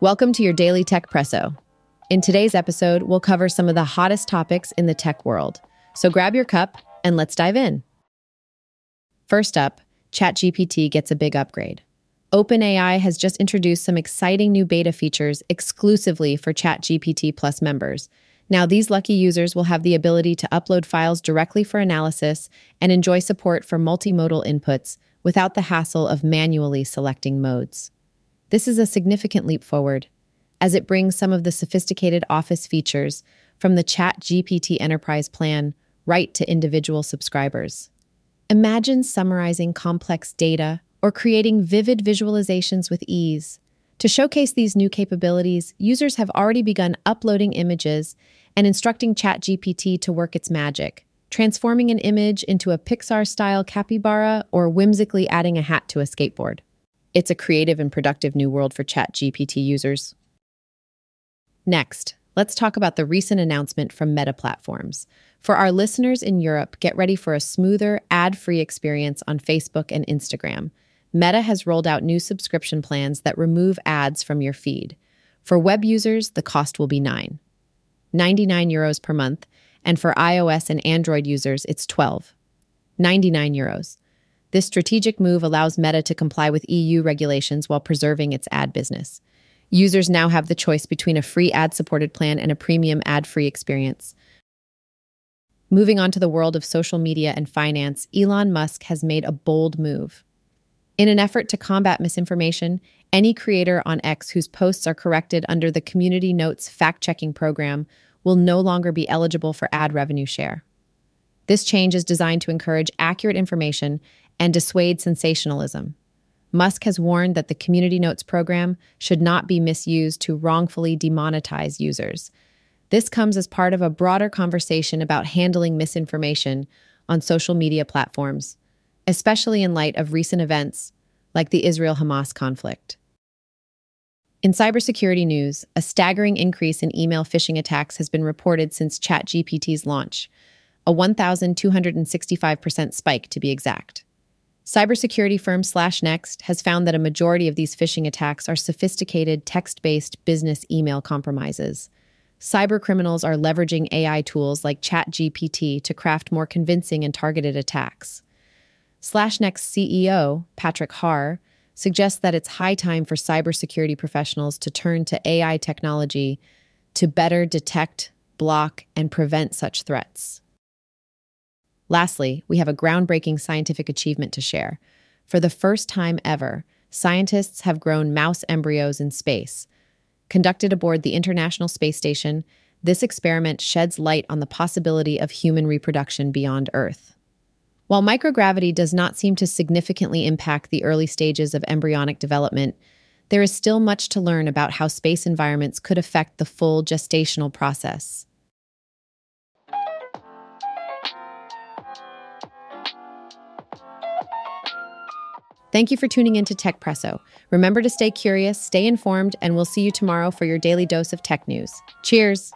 Welcome to your Daily Techpresso. In today's episode, we'll cover some of the hottest topics in the tech world. So grab your cup and let's dive in. First up, ChatGPT gets a big upgrade. OpenAI has just introduced some exciting new beta features exclusively for ChatGPT Plus members. Now, these lucky users will have the ability to upload files directly for analysis and enjoy support for multimodal inputs without the hassle of manually selecting modes. This is a significant leap forward, as it brings some of the sophisticated Office features from the ChatGPT Enterprise plan right to individual subscribers. Imagine summarizing complex data or creating vivid visualizations with ease. To showcase these new capabilities, users have already begun uploading images and instructing ChatGPT to work its magic, transforming an image into a Pixar style capybara or whimsically adding a hat to a skateboard. It's a creative and productive new world for ChatGPT users. Next, let's talk about the recent announcement from Meta Platforms. For our listeners in Europe, get ready for a smoother, ad free experience on Facebook and Instagram. Meta has rolled out new subscription plans that remove ads from your feed. For web users, the cost will be 9. 99 euros per month, and for iOS and Android users, it's 12. 99 euros. This strategic move allows Meta to comply with EU regulations while preserving its ad business. Users now have the choice between a free ad supported plan and a premium ad free experience. Moving on to the world of social media and finance, Elon Musk has made a bold move. In an effort to combat misinformation, any creator on X whose posts are corrected under the Community Notes fact checking program will no longer be eligible for ad revenue share. This change is designed to encourage accurate information and dissuade sensationalism. Musk has warned that the Community Notes program should not be misused to wrongfully demonetize users. This comes as part of a broader conversation about handling misinformation on social media platforms, especially in light of recent events like the Israel Hamas conflict. In cybersecurity news, a staggering increase in email phishing attacks has been reported since ChatGPT's launch, a 1,265% spike to be exact. Cybersecurity firm SlashNext has found that a majority of these phishing attacks are sophisticated text based business email compromises. Cybercriminals are leveraging AI tools like ChatGPT to craft more convincing and targeted attacks. SlashNext CEO, Patrick Harr, suggests that it's high time for cybersecurity professionals to turn to AI technology to better detect, block, and prevent such threats. Lastly, we have a groundbreaking scientific achievement to share. For the first time ever, scientists have grown mouse embryos in space. Conducted aboard the International Space Station, this experiment sheds light on the possibility of human reproduction beyond Earth. While microgravity does not seem to significantly impact the early stages of embryonic development, there is still much to learn about how space environments could affect the full gestational process. Thank you for tuning in to Techpresso. Remember to stay curious, stay informed, and we'll see you tomorrow for your daily dose of tech news. Cheers!